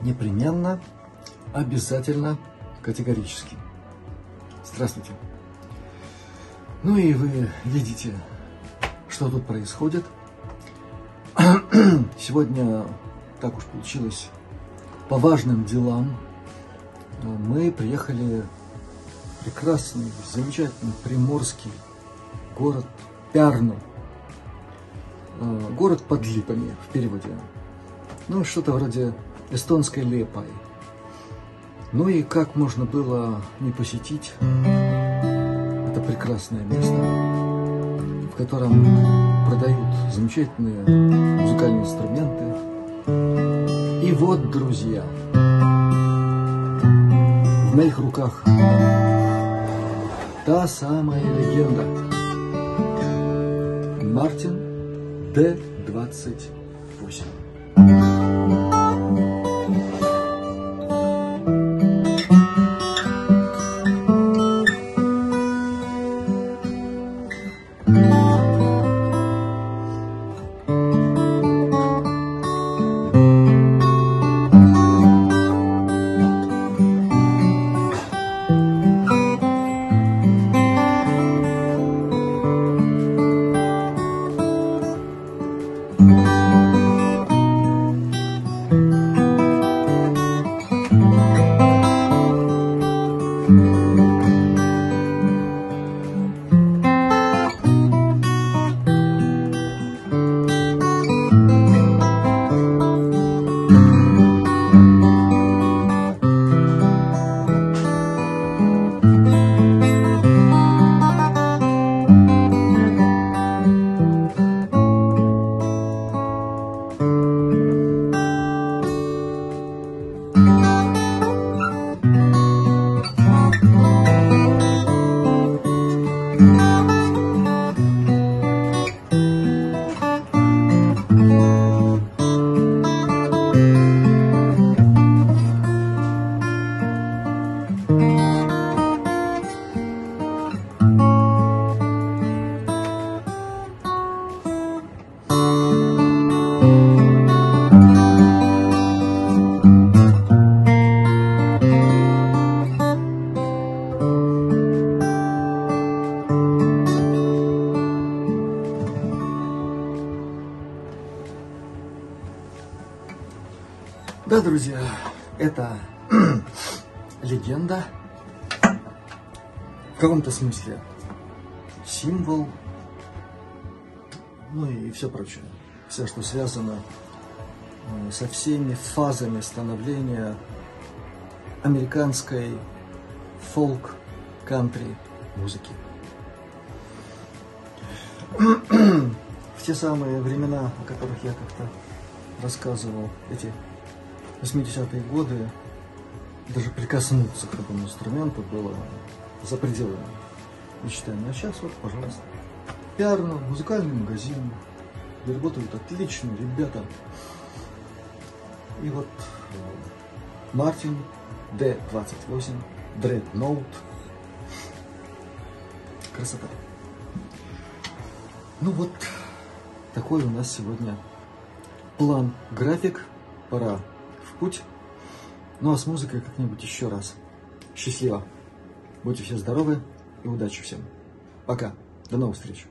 непременно, обязательно, категорически. Здравствуйте. Ну и вы видите, что тут происходит. Сегодня, так уж получилось, по важным делам мы приехали в прекрасный, замечательный приморский город Пярну. Город под липами в переводе. Ну, что-то вроде эстонской Лепай. Ну и как можно было не посетить это прекрасное место, в котором продают замечательные музыкальные инструменты. И вот, друзья, в моих руках та самая легенда Мартин Д-28. Да, друзья, это легенда, в каком-то смысле символ, ну и все прочее. Все, что связано э, со всеми фазами становления американской фолк-кантри музыки. В те самые времена, о которых я как-то рассказывал, эти 80-е годы даже прикоснуться к такому инструменту было за пределами мечтания. А сейчас вот, пожалуйста, пиарно, музыкальный магазин, где работают отличные ребята. И вот э, Мартин D28, Dreadnought. Красота. Ну вот, такой у нас сегодня план, график. Пора путь. Ну а с музыкой как-нибудь еще раз. Счастливо. Будьте все здоровы и удачи всем. Пока. До новых встреч.